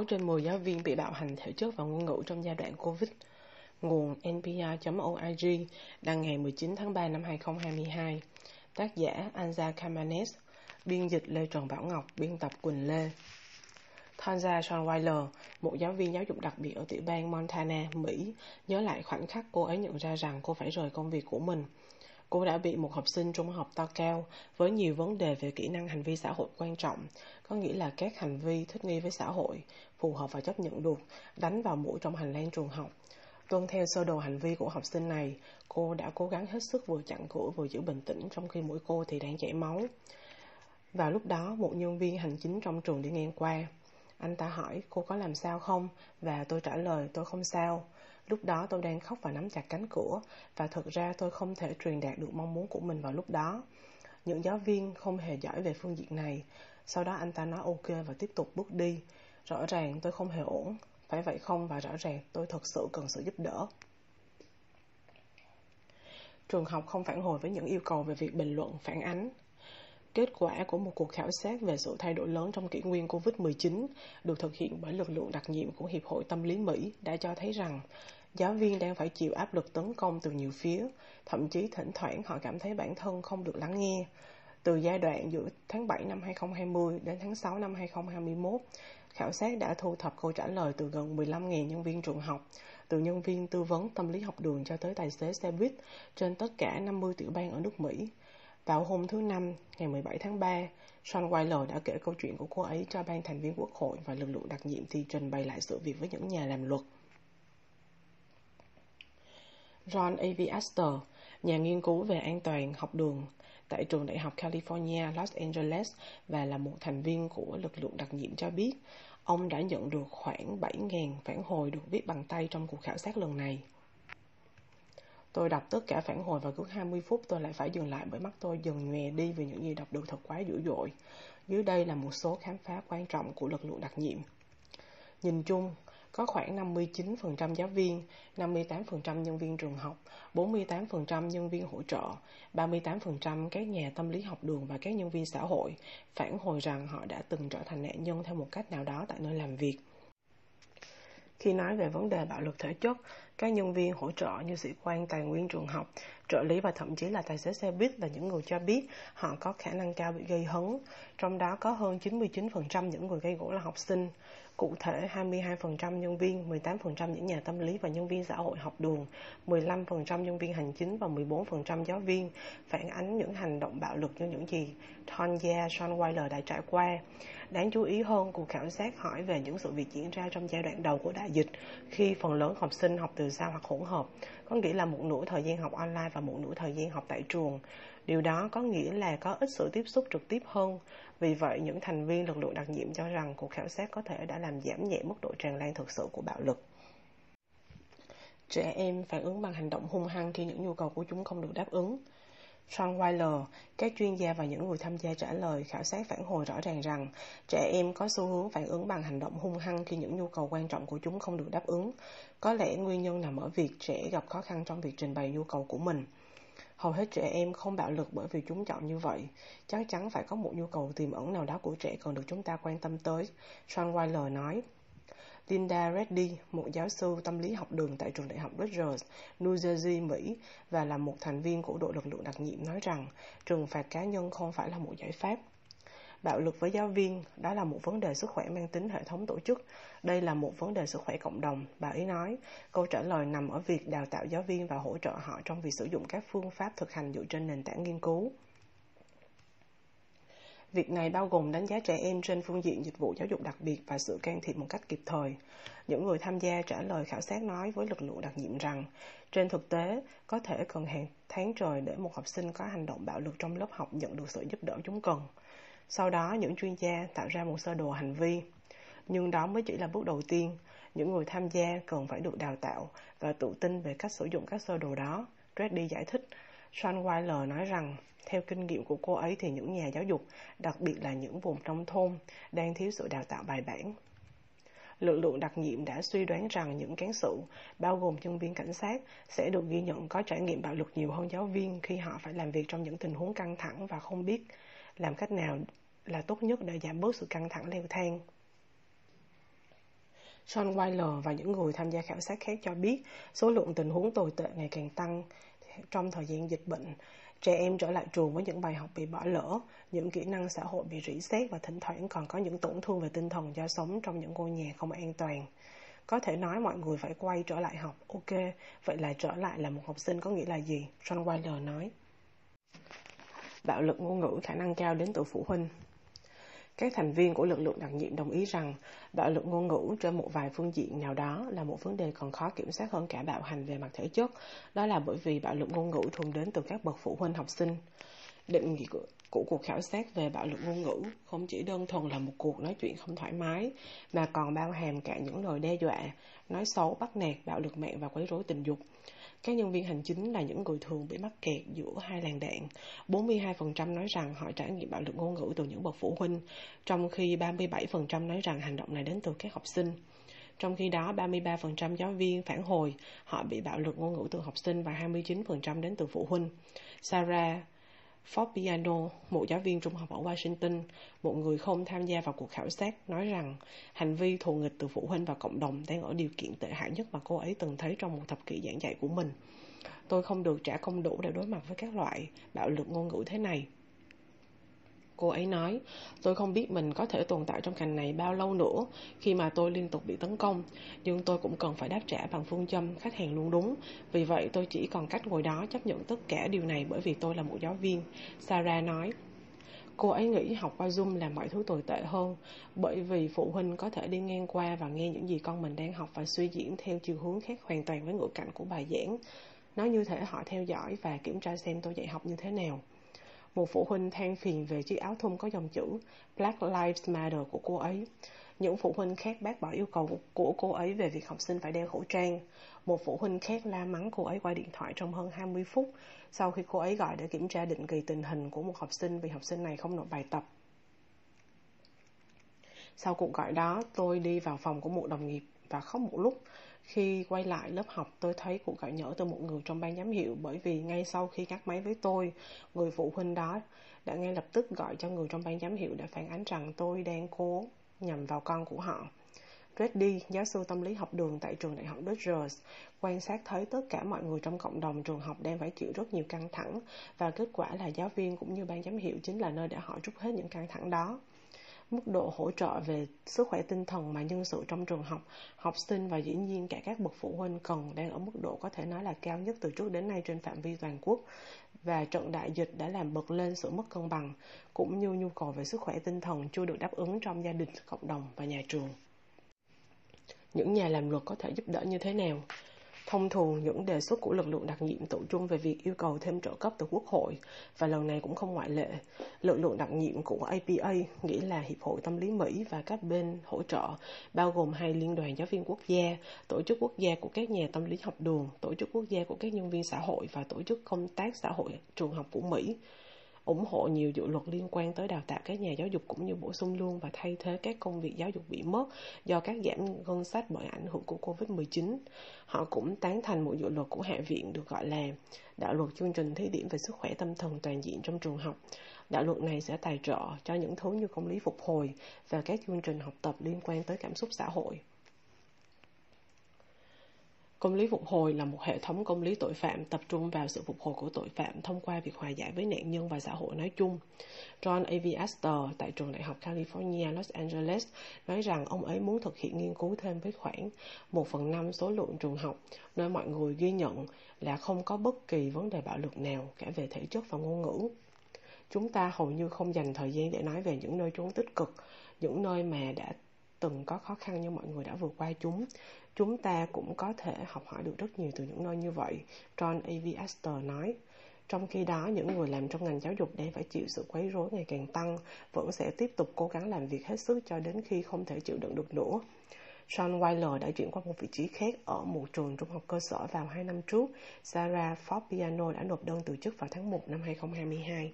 6 trên 10 giáo viên bị bạo hành thể chất và ngôn ngữ trong giai đoạn Covid. Nguồn npr.org đăng ngày 19 tháng 3 năm 2022. Tác giả Anja Kamanes, biên dịch Lê Trần Bảo Ngọc, biên tập Quỳnh Lê. Tanja Schweiler, một giáo viên giáo dục đặc biệt ở tiểu bang Montana, Mỹ, nhớ lại khoảnh khắc cô ấy nhận ra rằng cô phải rời công việc của mình. Cô đã bị một học sinh trung học to cao với nhiều vấn đề về kỹ năng hành vi xã hội quan trọng, có nghĩa là các hành vi thích nghi với xã hội, phù hợp và chấp nhận được, đánh vào mũi trong hành lang trường học. Tuân theo sơ đồ hành vi của học sinh này, cô đã cố gắng hết sức vừa chặn cửa vừa giữ bình tĩnh trong khi mũi cô thì đang chảy máu. Vào lúc đó, một nhân viên hành chính trong trường đi ngang qua. Anh ta hỏi cô có làm sao không và tôi trả lời tôi không sao. Lúc đó tôi đang khóc và nắm chặt cánh cửa và thực ra tôi không thể truyền đạt được mong muốn của mình vào lúc đó. Những giáo viên không hề giỏi về phương diện này. Sau đó anh ta nói ok và tiếp tục bước đi. Rõ ràng tôi không hề ổn. Phải vậy không và rõ ràng tôi thật sự cần sự giúp đỡ. Trường học không phản hồi với những yêu cầu về việc bình luận, phản ánh. Kết quả của một cuộc khảo sát về sự thay đổi lớn trong kỷ nguyên COVID-19 được thực hiện bởi lực lượng đặc nhiệm của Hiệp hội Tâm lý Mỹ đã cho thấy rằng giáo viên đang phải chịu áp lực tấn công từ nhiều phía, thậm chí thỉnh thoảng họ cảm thấy bản thân không được lắng nghe. Từ giai đoạn giữa tháng 7 năm 2020 đến tháng 6 năm 2021, khảo sát đã thu thập câu trả lời từ gần 15.000 nhân viên trường học, từ nhân viên tư vấn tâm lý học đường cho tới tài xế xe buýt trên tất cả 50 tiểu bang ở nước Mỹ. Vào hôm thứ Năm, ngày 17 tháng 3, Sean Weiler đã kể câu chuyện của cô ấy cho ban thành viên quốc hội và lực lượng đặc nhiệm thì trình bày lại sự việc với những nhà làm luật. Ron A. V. Astor, nhà nghiên cứu về an toàn học đường tại trường đại học California, Los Angeles và là một thành viên của lực lượng đặc nhiệm cho biết, ông đã nhận được khoảng 7.000 phản hồi được viết bằng tay trong cuộc khảo sát lần này. Tôi đọc tất cả phản hồi và cứ 20 phút tôi lại phải dừng lại bởi mắt tôi dần nhòe đi vì những gì đọc được thật quá dữ dội. Dưới đây là một số khám phá quan trọng của lực lượng đặc nhiệm. Nhìn chung, có khoảng 59% giáo viên, 58% nhân viên trường học, 48% nhân viên hỗ trợ, 38% các nhà tâm lý học đường và các nhân viên xã hội phản hồi rằng họ đã từng trở thành nạn nhân theo một cách nào đó tại nơi làm việc. Khi nói về vấn đề bạo lực thể chất, các nhân viên hỗ trợ như sĩ quan tài nguyên trường học, trợ lý và thậm chí là tài xế xe buýt là những người cho biết họ có khả năng cao bị gây hấn. Trong đó có hơn 99% những người gây gỗ là học sinh. Cụ thể 22% nhân viên, 18% những nhà tâm lý và nhân viên xã hội học đường, 15% nhân viên hành chính và 14% giáo viên phản ánh những hành động bạo lực như những gì Tonya Sean Weiler đã trải qua. Đáng chú ý hơn, cuộc khảo sát hỏi về những sự việc diễn ra trong giai đoạn đầu của đại dịch khi phần lớn học sinh học từ sao hoặc hỗn hợp, có nghĩa là một nửa thời gian học online và một nửa thời gian học tại trường. Điều đó có nghĩa là có ít sự tiếp xúc trực tiếp hơn. Vì vậy, những thành viên lực lượng đặc nhiệm cho rằng cuộc khảo sát có thể đã làm giảm nhẹ mức độ tràn lan thực sự của bạo lực. Trẻ em phản ứng bằng hành động hung hăng khi những nhu cầu của chúng không được đáp ứng. Sean Weiler, các chuyên gia và những người tham gia trả lời khảo sát phản hồi rõ ràng rằng trẻ em có xu hướng phản ứng bằng hành động hung hăng khi những nhu cầu quan trọng của chúng không được đáp ứng. Có lẽ nguyên nhân nằm ở việc trẻ gặp khó khăn trong việc trình bày nhu cầu của mình. Hầu hết trẻ em không bạo lực bởi vì chúng chọn như vậy. Chắc chắn phải có một nhu cầu tiềm ẩn nào đó của trẻ cần được chúng ta quan tâm tới. Sean Weiler nói. Linda Reddy, một giáo sư tâm lý học đường tại trường đại học Rutgers, New Jersey, Mỹ và là một thành viên của đội lực lượng đặc nhiệm nói rằng trừng phạt cá nhân không phải là một giải pháp. Bạo lực với giáo viên, đó là một vấn đề sức khỏe mang tính hệ thống tổ chức. Đây là một vấn đề sức khỏe cộng đồng, bà ấy nói. Câu trả lời nằm ở việc đào tạo giáo viên và hỗ trợ họ trong việc sử dụng các phương pháp thực hành dựa trên nền tảng nghiên cứu. Việc này bao gồm đánh giá trẻ em trên phương diện dịch vụ giáo dục đặc biệt và sự can thiệp một cách kịp thời. Những người tham gia trả lời khảo sát nói với lực lượng đặc nhiệm rằng, trên thực tế, có thể cần hàng tháng trời để một học sinh có hành động bạo lực trong lớp học nhận được sự giúp đỡ chúng cần. Sau đó, những chuyên gia tạo ra một sơ đồ hành vi. Nhưng đó mới chỉ là bước đầu tiên. Những người tham gia cần phải được đào tạo và tự tin về cách sử dụng các sơ đồ đó. Reddy giải thích, Sean Weiler nói rằng, theo kinh nghiệm của cô ấy thì những nhà giáo dục, đặc biệt là những vùng nông thôn, đang thiếu sự đào tạo bài bản. Lực lượng đặc nhiệm đã suy đoán rằng những cán sự, bao gồm nhân viên cảnh sát, sẽ được ghi nhận có trải nghiệm bạo lực nhiều hơn giáo viên khi họ phải làm việc trong những tình huống căng thẳng và không biết làm cách nào là tốt nhất để giảm bớt sự căng thẳng leo thang. Sean Weiler và những người tham gia khảo sát khác cho biết số lượng tình huống tồi tệ ngày càng tăng trong thời gian dịch bệnh. Trẻ em trở lại trường với những bài học bị bỏ lỡ, những kỹ năng xã hội bị rỉ sét và thỉnh thoảng còn có những tổn thương về tinh thần do sống trong những ngôi nhà không an toàn. Có thể nói mọi người phải quay trở lại học. Ok, vậy là trở lại là một học sinh có nghĩa là gì? John Wilder nói. Bạo lực ngôn ngữ khả năng cao đến từ phụ huynh. Các thành viên của lực lượng đặc nhiệm đồng ý rằng bạo lực ngôn ngữ trên một vài phương diện nào đó là một vấn đề còn khó kiểm soát hơn cả bạo hành về mặt thể chất. Đó là bởi vì bạo lực ngôn ngữ thường đến từ các bậc phụ huynh, học sinh. Định nghĩa của cuộc khảo sát về bạo lực ngôn ngữ không chỉ đơn thuần là một cuộc nói chuyện không thoải mái mà còn bao hàm cả những lời đe dọa, nói xấu, bắt nạt, bạo lực mạng và quấy rối tình dục. Các nhân viên hành chính là những người thường bị mắc kẹt giữa hai làn đạn. 42% nói rằng họ trải nghiệm bạo lực ngôn ngữ từ những bậc phụ huynh, trong khi 37% nói rằng hành động này đến từ các học sinh. Trong khi đó, 33% giáo viên phản hồi họ bị bạo lực ngôn ngữ từ học sinh và 29% đến từ phụ huynh. Sarah Fabiano, một giáo viên trung học ở Washington, một người không tham gia vào cuộc khảo sát, nói rằng hành vi thù nghịch từ phụ huynh và cộng đồng đang ở điều kiện tệ hại nhất mà cô ấy từng thấy trong một thập kỷ giảng dạy của mình. Tôi không được trả công đủ để đối mặt với các loại bạo lực ngôn ngữ thế này. Cô ấy nói, tôi không biết mình có thể tồn tại trong ngành này bao lâu nữa khi mà tôi liên tục bị tấn công, nhưng tôi cũng cần phải đáp trả bằng phương châm khách hàng luôn đúng. Vì vậy tôi chỉ còn cách ngồi đó chấp nhận tất cả điều này bởi vì tôi là một giáo viên. Sarah nói, cô ấy nghĩ học qua Zoom làm mọi thứ tồi tệ hơn bởi vì phụ huynh có thể đi ngang qua và nghe những gì con mình đang học và suy diễn theo chiều hướng khác hoàn toàn với ngữ cảnh của bài giảng. Nó như thể họ theo dõi và kiểm tra xem tôi dạy học như thế nào. Một phụ huynh than phiền về chiếc áo thun có dòng chữ Black Lives Matter của cô ấy. Những phụ huynh khác bác bỏ yêu cầu của cô ấy về việc học sinh phải đeo khẩu trang. Một phụ huynh khác la mắng cô ấy qua điện thoại trong hơn 20 phút sau khi cô ấy gọi để kiểm tra định kỳ tình hình của một học sinh vì học sinh này không nộp bài tập. Sau cuộc gọi đó, tôi đi vào phòng của một đồng nghiệp và khóc một lúc. Khi quay lại lớp học, tôi thấy cuộc gọi nhỡ từ một người trong ban giám hiệu bởi vì ngay sau khi cắt máy với tôi, người phụ huynh đó đã ngay lập tức gọi cho người trong ban giám hiệu để phản ánh rằng tôi đang cố nhằm vào con của họ. Reddy, giáo sư tâm lý học đường tại trường đại học Rutgers, quan sát thấy tất cả mọi người trong cộng đồng trường học đang phải chịu rất nhiều căng thẳng và kết quả là giáo viên cũng như ban giám hiệu chính là nơi để họ rút hết những căng thẳng đó mức độ hỗ trợ về sức khỏe tinh thần mà nhân sự trong trường học, học sinh và dĩ nhiên cả các bậc phụ huynh cần đang ở mức độ có thể nói là cao nhất từ trước đến nay trên phạm vi toàn quốc và trận đại dịch đã làm bật lên sự mất cân bằng cũng như nhu cầu về sức khỏe tinh thần chưa được đáp ứng trong gia đình, cộng đồng và nhà trường. Những nhà làm luật có thể giúp đỡ như thế nào? Thông thường, những đề xuất của lực lượng đặc nhiệm tụ trung về việc yêu cầu thêm trợ cấp từ Quốc hội, và lần này cũng không ngoại lệ. Lực lượng đặc nhiệm của APA, nghĩa là Hiệp hội Tâm lý Mỹ và các bên hỗ trợ, bao gồm hai liên đoàn giáo viên quốc gia, tổ chức quốc gia của các nhà tâm lý học đường, tổ chức quốc gia của các nhân viên xã hội và tổ chức công tác xã hội trường học của Mỹ ủng hộ nhiều dự luật liên quan tới đào tạo các nhà giáo dục cũng như bổ sung luôn và thay thế các công việc giáo dục bị mất do các giảm ngân sách bởi ảnh hưởng của Covid-19. Họ cũng tán thành một dự luật của Hạ viện được gọi là đạo luật chương trình thí điểm về sức khỏe tâm thần toàn diện trong trường học. Đạo luật này sẽ tài trợ cho những thứ như công lý phục hồi và các chương trình học tập liên quan tới cảm xúc xã hội. Công lý phục hồi là một hệ thống công lý tội phạm tập trung vào sự phục hồi của tội phạm thông qua việc hòa giải với nạn nhân và xã hội nói chung. John A.V. Astor tại trường đại học California, Los Angeles nói rằng ông ấy muốn thực hiện nghiên cứu thêm với khoảng 1 phần 5 số lượng trường học nơi mọi người ghi nhận là không có bất kỳ vấn đề bạo lực nào cả về thể chất và ngôn ngữ. Chúng ta hầu như không dành thời gian để nói về những nơi trốn tích cực, những nơi mà đã từng có khó khăn nhưng mọi người đã vượt qua chúng. Chúng ta cũng có thể học hỏi được rất nhiều từ những nơi như vậy, John A.V. Astor nói. Trong khi đó, những người làm trong ngành giáo dục đang phải chịu sự quấy rối ngày càng tăng, vẫn sẽ tiếp tục cố gắng làm việc hết sức cho đến khi không thể chịu đựng được nữa. Sean Weiler đã chuyển qua một vị trí khác ở một trường trung học cơ sở vào hai năm trước. Sarah Forpiano đã nộp đơn từ chức vào tháng 1 năm 2022.